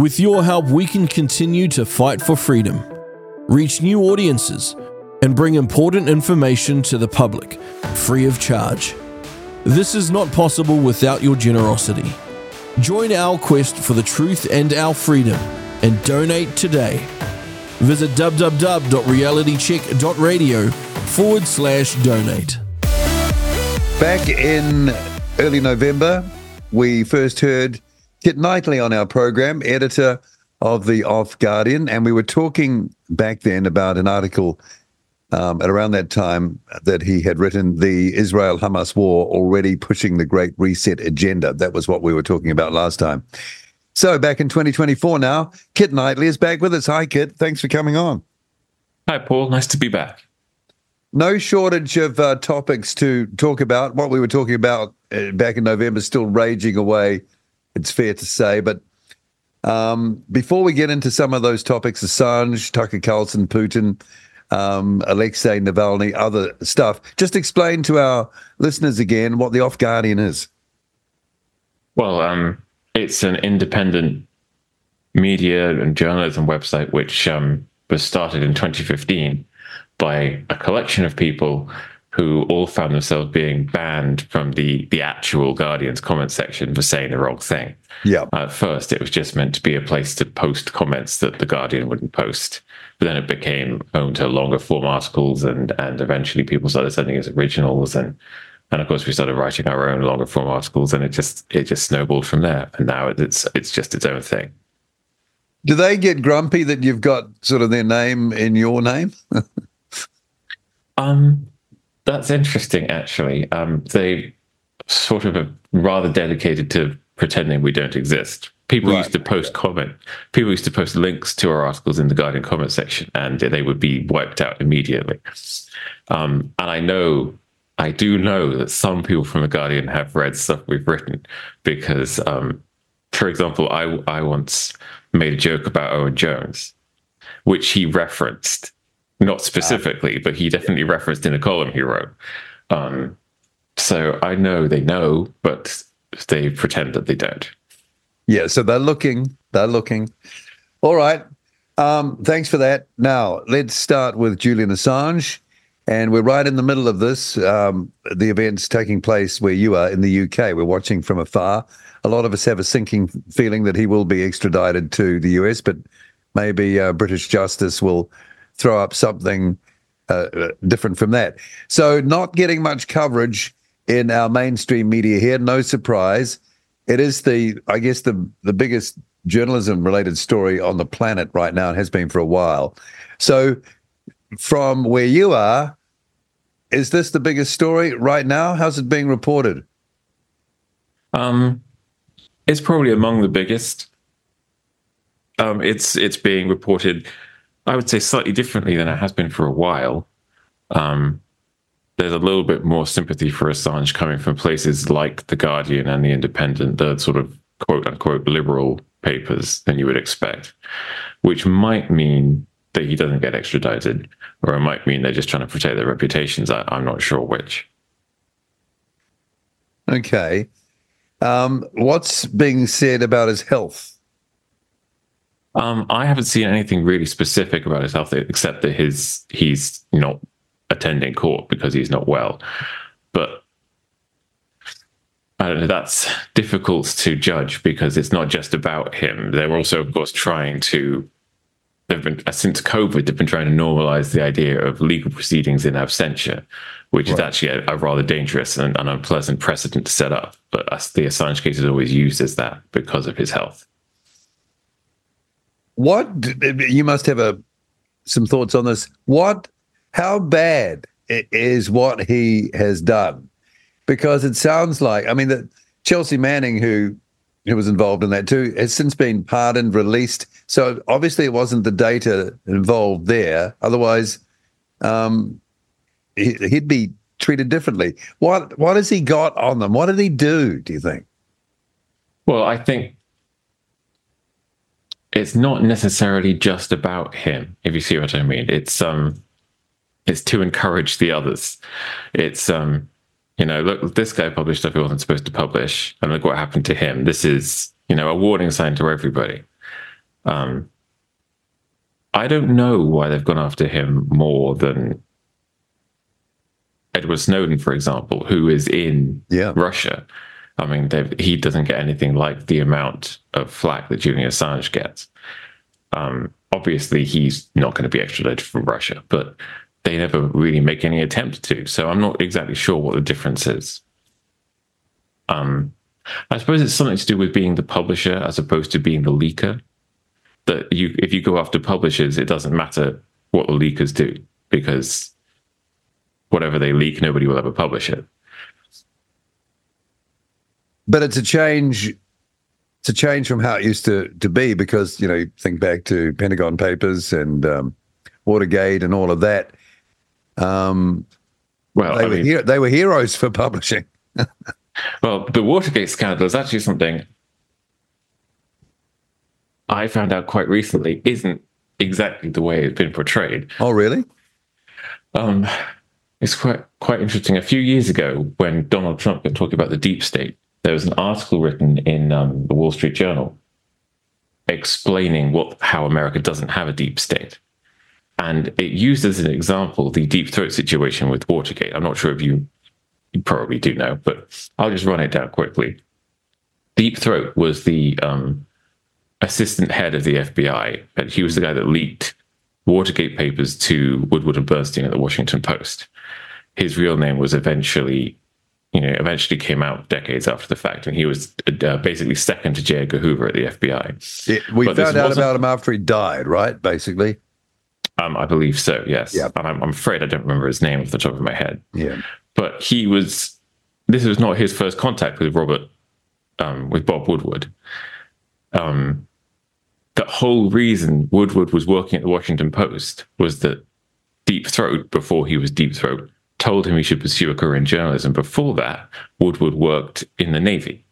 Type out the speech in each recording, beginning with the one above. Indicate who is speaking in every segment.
Speaker 1: With your help, we can continue to fight for freedom, reach new audiences, and bring important information to the public free of charge. This is not possible without your generosity. Join our quest for the truth and our freedom and donate today. Visit www.realitycheck.radio forward slash donate.
Speaker 2: Back in early November, we first heard Kit Knightly on our program, editor of the Off Guardian, and we were talking back then about an article um, at around that time that he had written the Israel Hamas war already pushing the Great Reset agenda. That was what we were talking about last time. So back in 2024 now, Kit Knightly is back with us. Hi, Kit. Thanks for coming on.
Speaker 3: Hi, Paul. Nice to be back.
Speaker 2: No shortage of uh, topics to talk about. What we were talking about uh, back in November is still raging away, it's fair to say. But um, before we get into some of those topics, Assange, Tucker Carlson, Putin, um, Alexei Navalny, other stuff, just explain to our listeners again what the Off Guardian is.
Speaker 3: Well, um, it's an independent media and journalism website which um, was started in 2015 by a collection of people who all found themselves being banned from the the actual Guardian's comment section for saying the wrong thing.
Speaker 2: Yeah.
Speaker 3: At first, it was just meant to be a place to post comments that the Guardian wouldn't post, but then it became home to longer form articles, and and eventually people started sending us originals, and and of course we started writing our own longer form articles, and it just it just snowballed from there, and now it's it's just its own thing.
Speaker 2: Do they get grumpy that you've got sort of their name in your name?
Speaker 3: um, that's interesting, actually. Um, they sort of are rather dedicated to pretending we don't exist. People right. used to post comment. People used to post links to our articles in the Guardian comment section, and they would be wiped out immediately. Um, and I know, I do know that some people from the Guardian have read stuff we've written because, um, for example, I I once made a joke about Owen Jones, which he referenced not specifically, but he definitely referenced in a column he wrote. Um, so I know they know, but they pretend that they don't.
Speaker 2: Yeah, so they're looking. They're looking. All right. Um, thanks for that. Now let's start with Julian Assange, and we're right in the middle of this. Um, the events taking place where you are in the UK. We're watching from afar. A lot of us have a sinking feeling that he will be extradited to the US, but maybe uh, British justice will throw up something uh, different from that. So, not getting much coverage in our mainstream media here. No surprise. It is the, I guess, the the biggest journalism related story on the planet right now. It has been for a while. So, from where you are, is this the biggest story right now? How's it being reported?
Speaker 3: Um, it's probably among the biggest. Um, it's it's being reported I would say slightly differently than it has been for a while. Um, there's a little bit more sympathy for Assange coming from places like The Guardian and The Independent, the sort of quote unquote liberal papers than you would expect, which might mean that he doesn't get extradited, or it might mean they're just trying to protect their reputations. I, am not sure which.
Speaker 2: Okay. Um, what's being said about his health?
Speaker 3: Um, I haven't seen anything really specific about his health except that his he's not attending court because he's not well. But I don't know. That's difficult to judge because it's not just about him. They're also, of course, trying to. They've been since COVID. They've been trying to normalize the idea of legal proceedings in absentia, which right. is actually a, a, rather dangerous and, and unpleasant precedent to set up. But the Assange case is always used as that because of his health.
Speaker 2: What you must have a some thoughts on this. What, how bad is what he has done? Because it sounds like I mean that Chelsea Manning, who who was involved in that too, has since been pardoned, released. So obviously it wasn't the data involved there. Otherwise, um, he, he'd be treated differently. What what has he got on them? What did he do? Do you think?
Speaker 3: Well, I think it's not necessarily just about him, if you see what I mean. It's um it's to encourage the others. It's um you know, look, this guy published stuff he wasn't supposed to publish, and look what happened to him. This is, you know, a warning sign to everybody. Um, I don't know why they've gone after him more than Edward Snowden, for example, who is in
Speaker 2: Yeah.
Speaker 3: Russia. I mean, he doesn't get anything like the amount of flack that Julian Assange gets. Um, obviously, he's not going to be extradited from Russia, but they never really make any attempt to. So I'm not exactly sure what the difference is. Um, I suppose it's something to do with being the publisher as opposed to being the leaker. That you, if you go after publishers, it doesn't matter what the leakers do because whatever they leak, nobody will ever publish it.
Speaker 2: But it's a change. It's a change from how it used to to be because you know you think back to Pentagon Papers and um, Watergate and all of that. Um,
Speaker 3: Well,
Speaker 2: they
Speaker 3: I
Speaker 2: were
Speaker 3: mean,
Speaker 2: hero- they were heroes for publishing.
Speaker 3: Well, the Watergate scandal is actually something I found out quite recently isn't exactly the way it's been portrayed.
Speaker 2: Oh, really?
Speaker 3: Um, it's quite quite interesting. A few years ago, when Donald Trump was talking about the deep state, there was an article written in um, the Wall Street Journal explaining what how America doesn't have a deep state, and it used as an example the deep throat situation with Watergate. I'm not sure if you you probably do know, but I'll just run it down quickly. Deep Throat was the um, assistant head of the FBI, and he was the guy that leaked Watergate papers to Woodward and Bernstein at the Washington Post. His real name was eventually, you know, eventually came out decades after the fact, and he was uh, basically second to J. Edgar Hoover at the FBI.
Speaker 2: Yeah, we
Speaker 3: But
Speaker 2: found out about him after he died, right? Basically.
Speaker 3: Um, I believe so, yes.
Speaker 2: Yeah.
Speaker 3: And I'm, I'm afraid I don't remember his name off the top of my head.
Speaker 2: Yeah.
Speaker 3: but he was this was not his first contact with Robert um, with Bob Woodward. Um, the whole reason Woodward was working at the Washington Post was that Deep Throat, before he was Deep Throat, told him he should pursue a career in journalism. Before that, Woodward worked in the Navy.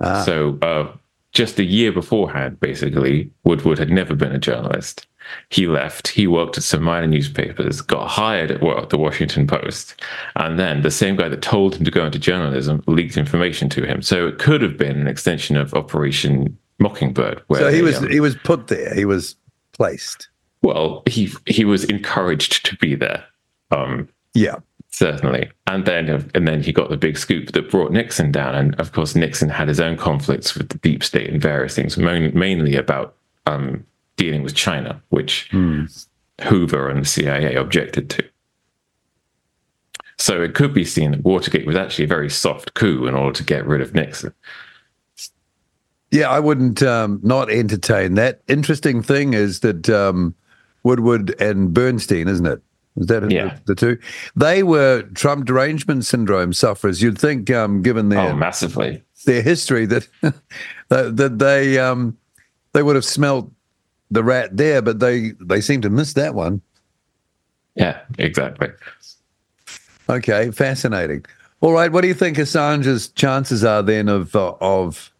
Speaker 2: Ah.
Speaker 3: So uh, just a year beforehand, basically, Woodward had never been a journalist. He left. He worked at some minor newspapers, got hired at the Washington Post, and then the same guy that told him to go into journalism leaked information to him. So it could have been an extension of Operation Mockingbird. Where
Speaker 2: So he was
Speaker 3: um,
Speaker 2: he was put there. He was placed.
Speaker 3: well, he he was encouraged to be there. Um,
Speaker 2: Yeah.
Speaker 3: certainly. And then and then he got the big scoop that brought Nixon down. And of course, Nixon had his own conflicts with the deep state and various things, mainly about um, dealing with China, which Hoover and the CIA objected to. So it could be seen that Watergate was actually a very soft coup in order to get rid of Nixon.
Speaker 2: Yeah, I wouldn't um, not entertain that. Interesting thing is that um, Woodward and Bernstein, isn't it? Is that
Speaker 3: Yeah.
Speaker 2: the, the two? They were Trump derangement syndrome sufferers. You'd think, um, given their
Speaker 3: Oh, massively.
Speaker 2: their history, that that, that they um, they would have smelt the rat there, but they they seem to miss that one.
Speaker 3: Yeah, exactly.
Speaker 2: Okay, fascinating. All right, what do you think Assange's chances are then of uh, of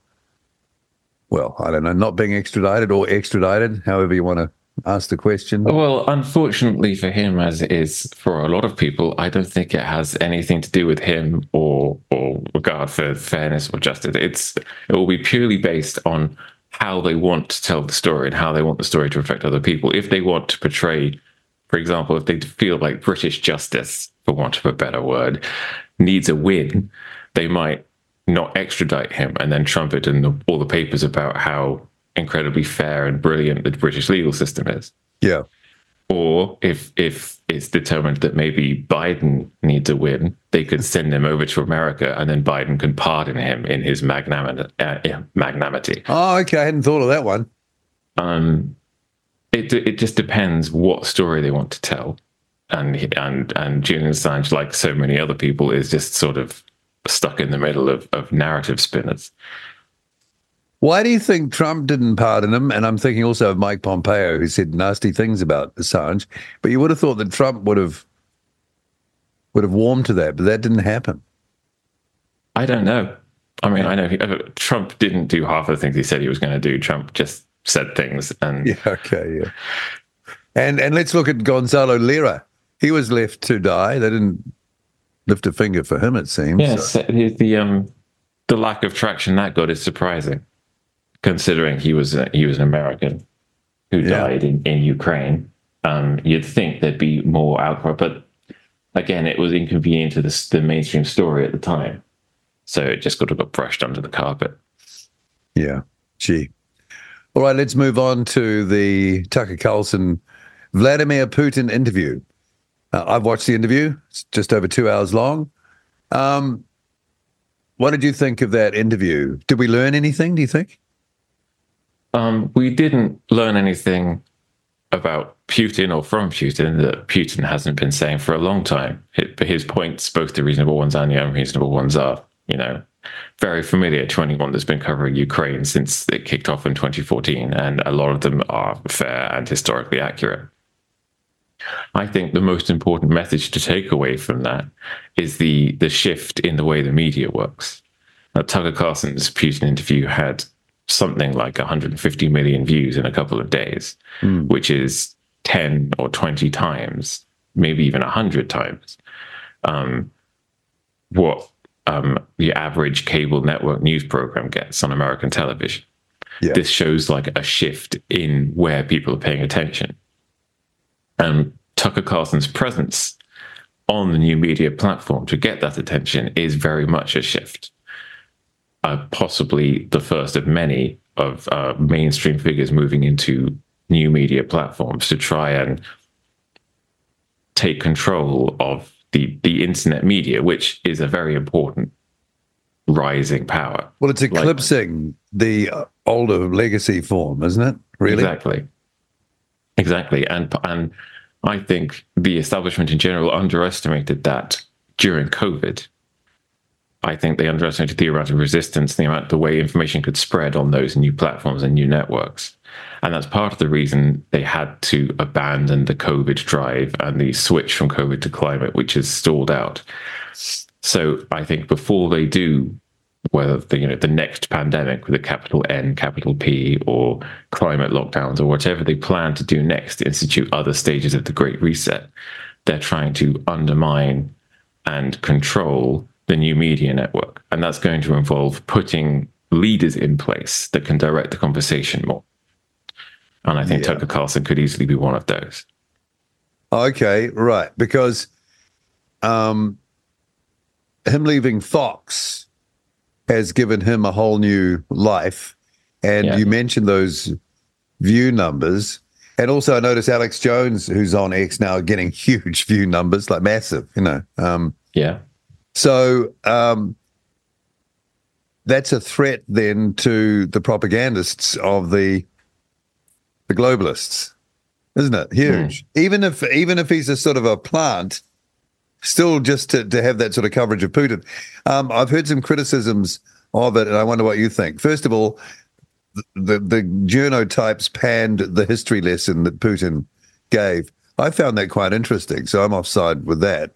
Speaker 2: well, I don't know, not being extradited or extradited, however you want to ask the question.
Speaker 3: Well, unfortunately for him, as it is for a lot of people, I don't think it has anything to do with him or or regard for fairness or justice. It's it will be purely based on how they want to tell the story and how they want the story to affect other people. If they want to portray, for example, if they feel like British justice, for want of a better word, needs a win, they might not extradite him and then trumpet in the, all the papers about how incredibly fair and brilliant the British legal system is
Speaker 2: Yeah.
Speaker 3: or if if it's determined that maybe Biden needs a win, they could send him over to America, and then Biden can pardon him in his magnanimity. Uh, magnanimity.
Speaker 2: Oh, okay. I hadn't thought of that one.
Speaker 3: Um, it it just depends what story they want to tell, and and and Julian Assange, like so many other people, is just sort of stuck in the middle of of narrative spinners.
Speaker 2: Why do you think Trump didn't pardon him? And I'm thinking also of Mike Pompeo, who said nasty things about Assange. But you would have thought that Trump would have would have warmed to that, but that didn't happen.
Speaker 3: I don't know. I mean, I know he, uh, Trump didn't do half of the things he said he was going to do. Trump just said things, and
Speaker 2: Yeah. Okay. Yeah. And and let's look at Gonzalo Lira. He was left to die. They didn't lift a finger for him. It seems.
Speaker 3: Yes, the, the um the lack of traction that got is surprising. Considering he was a, he was an American who
Speaker 2: Yeah.
Speaker 3: died in, in Ukraine. Um, you'd think there'd be more outcry, but again, it was inconvenient to the, the mainstream story at the time, so it just got got brushed under the carpet.
Speaker 2: Yeah. Gee. All right, let's move on to the Tucker Carlson Vladimir Putin interview. Uh, I've watched the interview. It's just over two hours long. Um, what did you think of that interview? Did we learn anything, do you think?
Speaker 3: Um, we didn't learn anything about Putin or from Putin that Putin hasn't been saying for a long time. His, points, both the reasonable ones and the unreasonable ones, are, you know, very familiar to anyone that's been covering Ukraine since it kicked off in 2014, and a lot of them are fair and historically accurate. I think the most important message to take away from that is the the shift in the way the media works. Now, Tucker Carlson's Putin interview had something like 150 million views in a couple of days, which is 10 or 20 times, maybe even 100 times, um, what um, the average cable network news program gets on American television.
Speaker 2: Yeah.
Speaker 3: This shows like a shift in where people are paying attention. And Tucker Carlson's presence on the new media platform to get that attention is very much a shift uh, possibly the first of many of uh, mainstream figures moving into new media platforms to try and take control of the the internet media, which is a very important rising power.
Speaker 2: Well, it's eclipsing the uh, older legacy form, isn't it? Really?
Speaker 3: Exactly. Exactly. And and I think the establishment in general underestimated that during COVID. I think they underestimated the amount of resistance, the amount, the way information could spread on those new platforms and new networks. And that's part of the reason they had to abandon the COVID drive and the switch from COVID to climate, which is stalled out. So I think before they do, whether the, you know the next pandemic with a capital N, capital P, or climate lockdowns, or whatever they plan to do next to institute other stages of the Great Reset, they're trying to undermine and control the new media network. And that's going to involve putting leaders in place that can direct the conversation more. And I think
Speaker 2: Yeah.
Speaker 3: Tucker Carlson could easily be one of those.
Speaker 2: Okay, right. Because um, him leaving Fox has given him a whole new life. And
Speaker 3: Yeah.
Speaker 2: you mentioned those view numbers. And also, I noticed Alex Jones, who's on X now, getting huge view numbers, like massive, you know. Um,
Speaker 3: Yeah.
Speaker 2: So um, that's a threat then to the propagandists of the the globalists, isn't it? Huge. Even if even if he's a sort of a plant, still just to, to have that sort of coverage of Putin. Um, I've heard some criticisms of it, and I wonder what you think. First of all, the the, the genotypes panned the history lesson that Putin gave. I found that quite interesting, so I'm offside with that.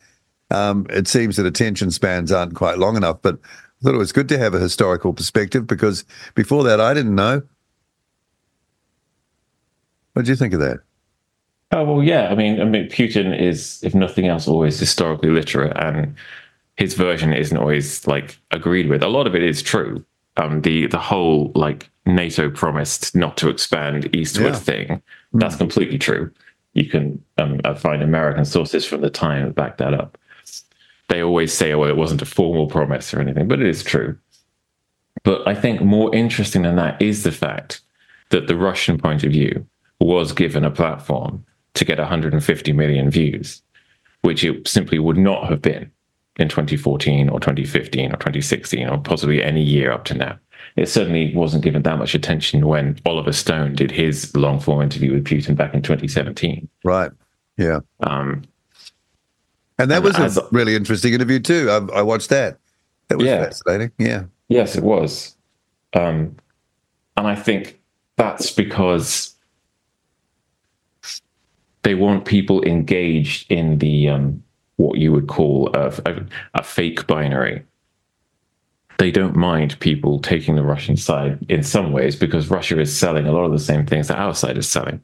Speaker 2: Um, it seems that attention spans aren't quite long enough, but I thought it was good to have a historical perspective because before that, I didn't know. What do you think of that?
Speaker 3: Oh well, yeah. I mean, I mean, Putin is, if nothing else, always historically literate, and his version isn't always like agreed with. A lot of it is true. Um, the the whole like NATO promised not to expand eastward
Speaker 2: Yeah.
Speaker 3: thing, that's completely true. You can um, uh, find American sources from the time that back that up. They always say, "Oh, it wasn't a formal promise or anything," but it is true. But I think more interesting than that is the fact that the Russian point of view was given a platform to get 150 million views, which it simply would not have been in 2014 or 2015 or 2016 or possibly any year up to now. It certainly wasn't given that much attention when Oliver Stone did his long form interview with Putin back in 2017.
Speaker 2: Right. Yeah.
Speaker 3: Um,
Speaker 2: And that
Speaker 3: And
Speaker 2: was
Speaker 3: as-
Speaker 2: a really interesting interview too. I, I watched that. That was
Speaker 3: Yeah.
Speaker 2: fascinating. Yeah.
Speaker 3: Yes, it was. Um, and I think that's because they want people engaged in the um, what you would call a, a, a fake binary. They don't mind people taking the Russian side in some ways because Russia is selling a lot of the same things that our side is selling.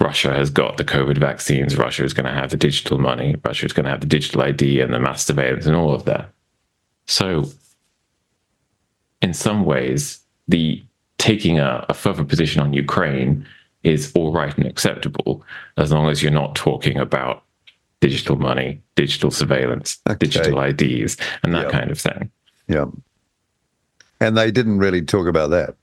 Speaker 3: Russia has got the COVID vaccines. Russia is going to have the digital money. Russia is going to have the digital ID and the mass surveillance and all of that. So in some ways, the taking a, a further position on Ukraine is all right and acceptable as long as you're not talking about digital money, digital surveillance, okay. digital IDs, and that kind of thing.
Speaker 2: Yeah. And they didn't really talk about that.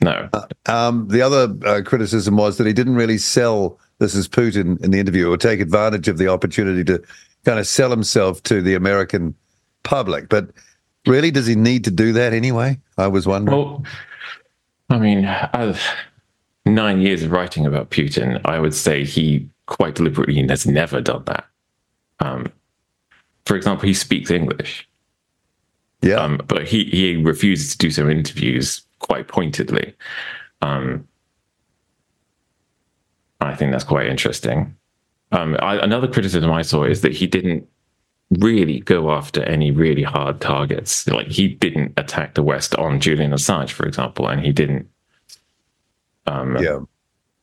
Speaker 3: No.
Speaker 2: Uh, um, the other uh, criticism was that he didn't really sell this is Putin in the interview or take advantage of the opportunity to kind of sell himself to the American public. But really, does he need to do that anyway? I was wondering.
Speaker 3: Well, I mean, nine years of writing about Putin, I would say he quite deliberately has never done that. Um, for example, he speaks English.
Speaker 2: Yeah.
Speaker 3: Um, but he, he refuses to do some interviews quite pointedly. Um, I think that's quite interesting. Um, I, another criticism I saw is that he didn't really go after any really hard targets. Like he didn't attack the West on Julian Assange, for example, and he didn't um,
Speaker 2: yeah.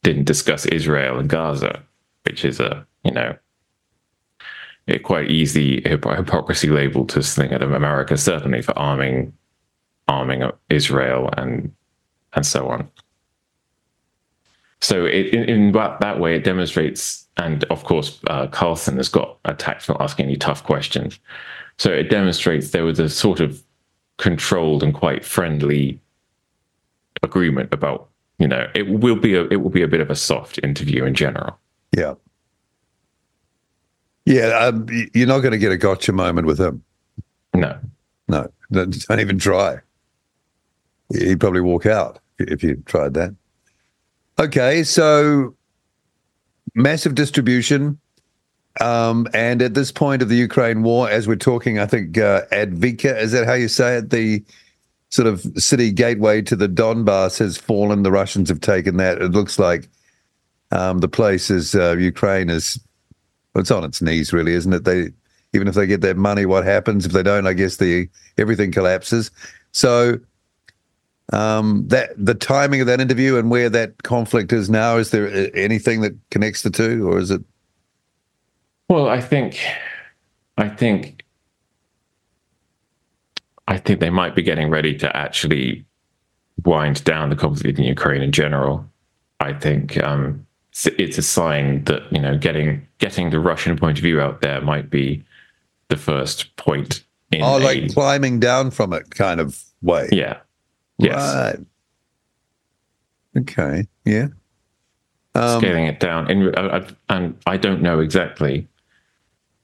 Speaker 3: didn't discuss Israel and Gaza, which is a you know a quite easy hypocrisy label to sling at America, certainly for arming arming Israel and and so on. So it, in, in that, that way, it demonstrates, and of course, uh, Carlson has got attacked for asking any tough questions. So it demonstrates there was a sort of controlled and quite friendly agreement about, you know, it will be a it will be a bit of a soft interview in general.
Speaker 2: Yeah. Yeah, um, you're not going to get a gotcha moment with him.
Speaker 3: No,
Speaker 2: no, don't even try. He'd probably walk out if you tried that. Okay, so massive distribution. Um, and at this point of the Ukraine war, as we're talking, I think uh, Avdiivka, is that how you say it? The sort of city gateway to the Donbass has fallen. The Russians have taken that. It looks like um, the place is uh, Ukraine is well, it's on its knees, really, isn't it? They even if they get their money, what happens if they don't? I guess the everything collapses. So um, that the timing of that interview and where that conflict is now. Is there uh, anything that connects the two, or is it?
Speaker 3: Well, I think, I think, I think they might be getting ready to actually wind down the conflict in Ukraine in general. I think um, it's a sign that you know getting getting the Russian point of view out there might be the first point. In
Speaker 2: oh, like a, climbing down from it, kind of way.
Speaker 3: Yeah, Yes. Right.
Speaker 2: Okay. Yeah.
Speaker 3: Um, Scaling it down, and, and I don't know exactly.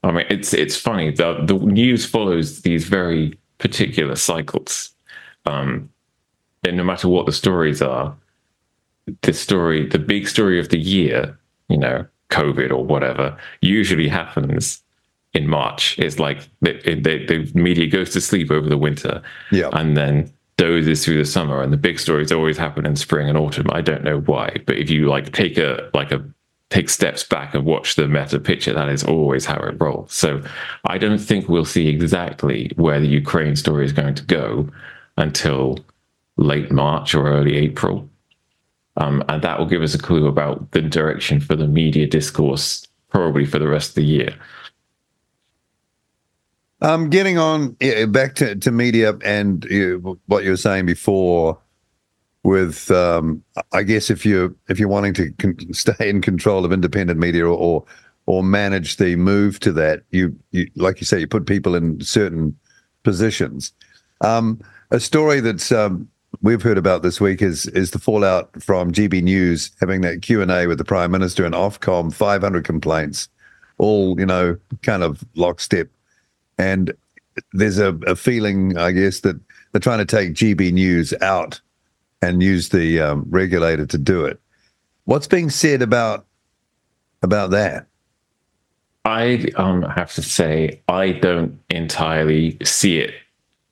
Speaker 3: I mean, it's it's funny. The the news follows these very particular cycles, um, and no matter what the stories are, the story, the big story of the year, you know, COVID or whatever, usually happens in March. It's like the, the, the media goes to sleep over the winter,
Speaker 2: yeah,
Speaker 3: and then dozes through the summer and the big stories always happen in spring and autumn. I don't know why, but if you like take a like a take steps back and watch the meta picture, that is always how it rolls. So I don't think we'll see exactly where the Ukraine story is going to go until late March or early April. Um, and that will give us a clue about the direction for the media discourse, probably for the rest of the year.
Speaker 2: Um, getting on back to, to media and you, what you were saying before, with um, I guess if you if you're wanting to con- stay in control of independent media or, or, or manage the move to that, you you like you say you put people in certain positions. Um, a story that's um, we've heard about this week is is the fallout from GB News having that Q and A with the Prime Minister and Ofcom, 500 complaints, all you know, kind of lockstep and there's a, a feeling, I guess, that they're trying to take GB News out and use the um, regulator to do it. What's being said about about that?
Speaker 3: I um, have to say I don't entirely see it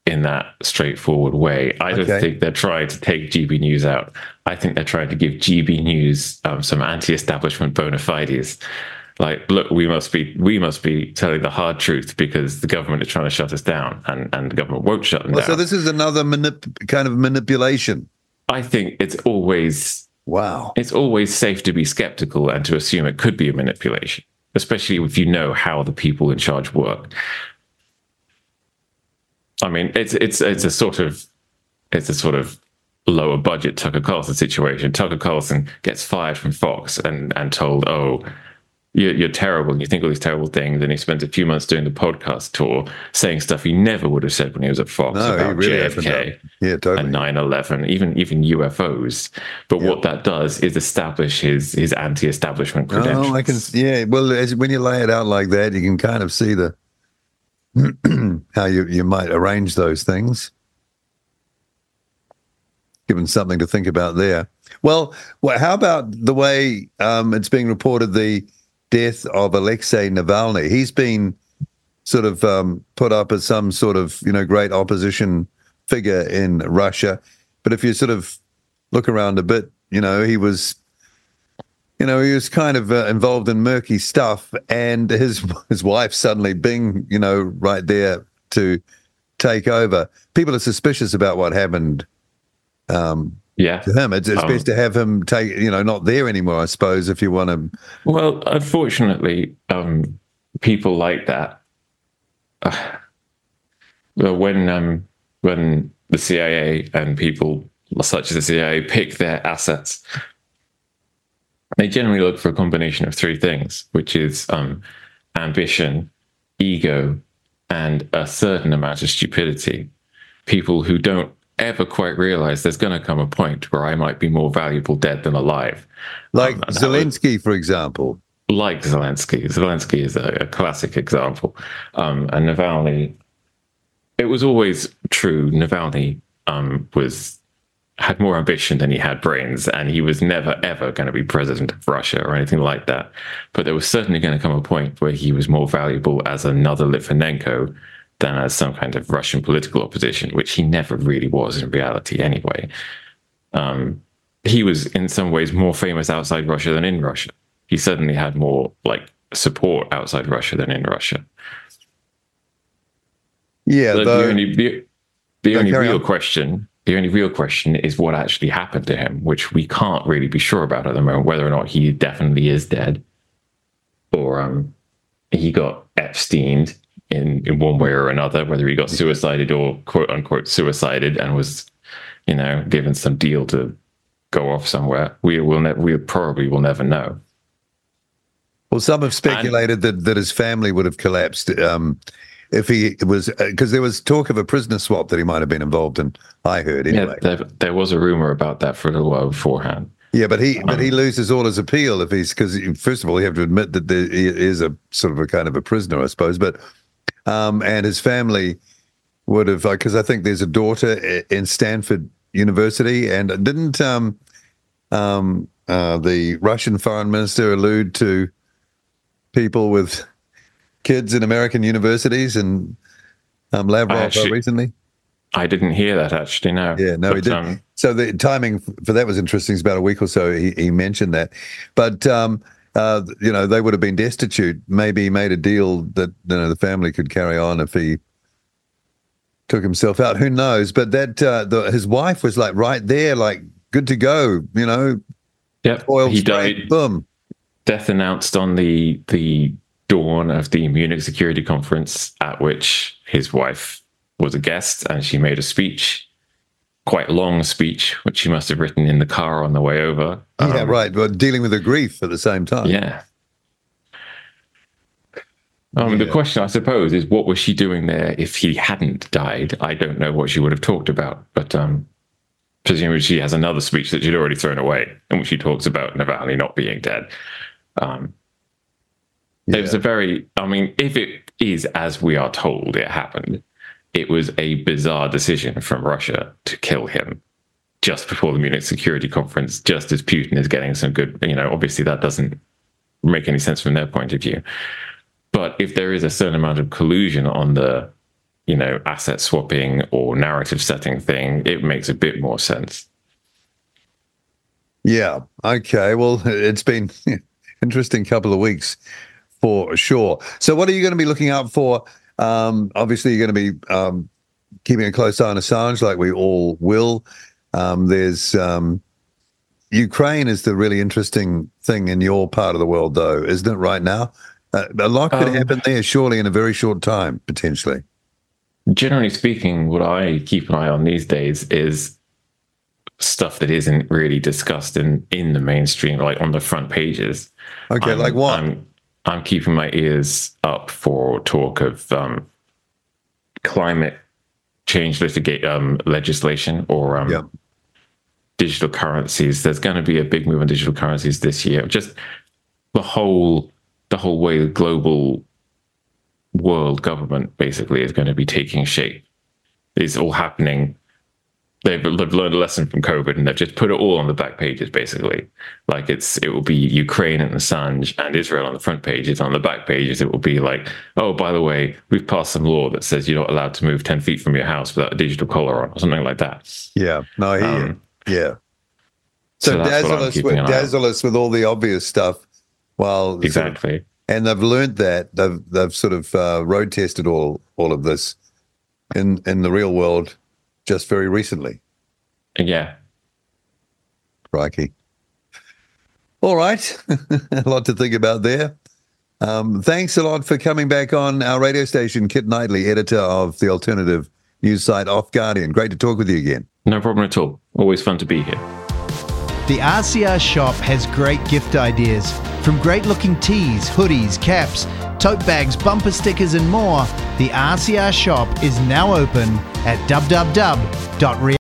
Speaker 3: in that straightforward way. I don't think they're trying to take GB News out. I think they're trying to give GB News um, some anti-establishment bona fides like look we must be we must be telling the hard truth because the government is trying to shut us down and and the government won't shut them well,
Speaker 2: down.
Speaker 3: so
Speaker 2: this is another manip- kind of manipulation.
Speaker 3: I think it's always
Speaker 2: wow.
Speaker 3: it's always safe to be skeptical and to assume it could be a manipulation especially if you know how the people in charge work. I mean it's it's it's a sort of it's a sort of lower budget Tucker Carlson situation. Tucker Carlson gets fired from Fox and and told, "Oh, you're, you're terrible and you think all these terrible things. And he spends a few months doing the podcast tour saying stuff he never would have said when he was at Fox no, about really JFK
Speaker 2: yeah, totally.
Speaker 3: and 9-11, even, even UFOs. But what that does is establish his, his anti-establishment credentials.
Speaker 2: Oh, I can, yeah. Well, as, when you lay it out like that, you can kind of see the how you, you might arrange those things. Given something to think about there. Well, well how about the way um, it's being reported the death of Alexei Navalny. He's been sort of um, put up as some sort of you know great opposition figure in Russia, but if you sort of look around a bit, you know he was. You know, he was kind of uh, involved in murky stuff, and his his wife suddenly being, you know, right there to take over. People are suspicious about what happened um,
Speaker 3: yeah.
Speaker 2: to him. It's, it's um, best to have him take, you know, not there anymore, I suppose, if you want to.
Speaker 3: Well, unfortunately, um, people like that. Uh, well, when um, when the CIA and people such as the CIA pick their assets, they generally look for a combination of three things, which is um, ambition, ego, and a certain amount of stupidity. People who don't ever quite realize there's going to come a point where I might be more valuable dead than alive.
Speaker 2: Like um, Zelensky, would, for example.
Speaker 3: Like Zelensky. Zelensky is a, a classic example. Um, and Navalny, it was always true. Navalny um, was had more ambition than he had brains, and he was never ever going to be president of Russia or anything like that. But there was certainly going to come a point where he was more valuable as another Litvinenko than as some kind of Russian political opposition, which he never really was in reality anyway. Um, he was in some ways more famous outside Russia than in Russia. He certainly had more like support outside Russia than in Russia.
Speaker 2: Yeah, the,
Speaker 3: the only the, the only real on. question the only real question is what actually happened to him, which we can't really be sure about at the moment, whether or not he definitely is dead or um, he got Epsteined in in one way or another, whether he got suicided or quote unquote suicided and was, you know, given some deal to go off somewhere. We will ne- we probably will never know.
Speaker 2: Well, some have speculated and, that that his family would have collapsed um, if he was because uh, there was talk of a prisoner swap that he might have been involved in. I heard anyway.
Speaker 3: Yeah, there, there was a rumor about that for a little while beforehand.
Speaker 2: Yeah, but he um, but he um, loses all his appeal if he's because first of all you have to admit that there is a sort of a kind of a prisoner, I suppose. But um, and his family would have because I think there's a daughter in Stanford University, and didn't um, um, uh, the Russian foreign minister allude to people with kids in American universities and um, Lavrov actually, recently?
Speaker 3: I didn't hear that actually. No.
Speaker 2: Yeah, no, but, he did. Um, so the timing for that was interesting. It's about a week or so. He, he mentioned that, but um, uh, you know, they would have been destitute. Maybe he made a deal that you know the family could carry on if he took himself out. Who knows? But that uh, the, his wife was like right there, like good to go. You know,
Speaker 3: yep. He died.
Speaker 2: Boom.
Speaker 3: Death announced on the the dawn of the Munich Security Conference, at which his wife was a guest, and she made a speech quite long speech, which she must have written in the car on the way over.
Speaker 2: Yeah, um, right. But dealing with the grief at the same time.
Speaker 3: Yeah. Um, yeah. The question, I suppose, is what was she doing there if he hadn't died? I don't know what she would have talked about, but um, presumably she has another speech that she'd already thrown away in which she talks about Navalny not being dead. Um, yeah. It was a very, I mean, if it is as we are told it happened, it was a bizarre decision from Russia to kill him just before the Munich Security Conference, just as Putin is getting some good, you know, obviously that doesn't make any sense from their point of view. But if there is a certain amount of collusion on the, you know, asset swapping or narrative setting thing, it makes a bit more sense.
Speaker 2: Yeah. Okay. Well, it's been interesting couple of weeks for sure. So, what are you going to be looking out for um, obviously, you're going to be um, keeping a close eye on Assange, like we all will. Um, there's um, Ukraine is the really interesting thing in your part of the world, though, isn't it? Right now, uh, a lot could um, happen there, surely, in a very short time, potentially.
Speaker 3: Generally speaking, what I keep an eye on these days is stuff that isn't really discussed in in the mainstream, like on the front pages.
Speaker 2: Okay,
Speaker 3: I'm,
Speaker 2: like what?
Speaker 3: I'm, I'm keeping my ears up for talk of um, climate change litigate um, legislation or um,
Speaker 2: Yeah.
Speaker 3: digital currencies. There's going to be a big move on digital currencies this year. Just the whole the whole way the global world government basically is going to be taking shape. It's all happening. They've, they've learned a lesson from COVID and they've just put it all on the back pages, basically. Like it's it will be Ukraine and Assange and Israel on the front pages. On the back pages, it will be like, oh, by the way, we've passed some law that says you're not allowed to move ten feet from your house without a digital collar on, or something like that.
Speaker 2: Yeah, no, I hear you.
Speaker 3: Um,
Speaker 2: Yeah. So,
Speaker 3: so
Speaker 2: dazzle us with
Speaker 3: an eye on.
Speaker 2: dazzle us with all the obvious stuff. While sort of-
Speaker 3: Exactly.
Speaker 2: and they've learned that they've they've sort of uh, road tested all all of this in in the real world just very recently.
Speaker 3: Yeah,
Speaker 2: Crikey. All right, a lot to think about there. Um, thanks a lot for coming back on our radio station, Kit Knightly, editor of the alternative news site Off Guardian. Great to talk with you again.
Speaker 3: no problem at all. Always fun to be here.
Speaker 4: The RCR shop has great gift ideas. From great looking tees, hoodies, caps, tote bags, bumper stickers, and more, the RCR shop is now open at www.reality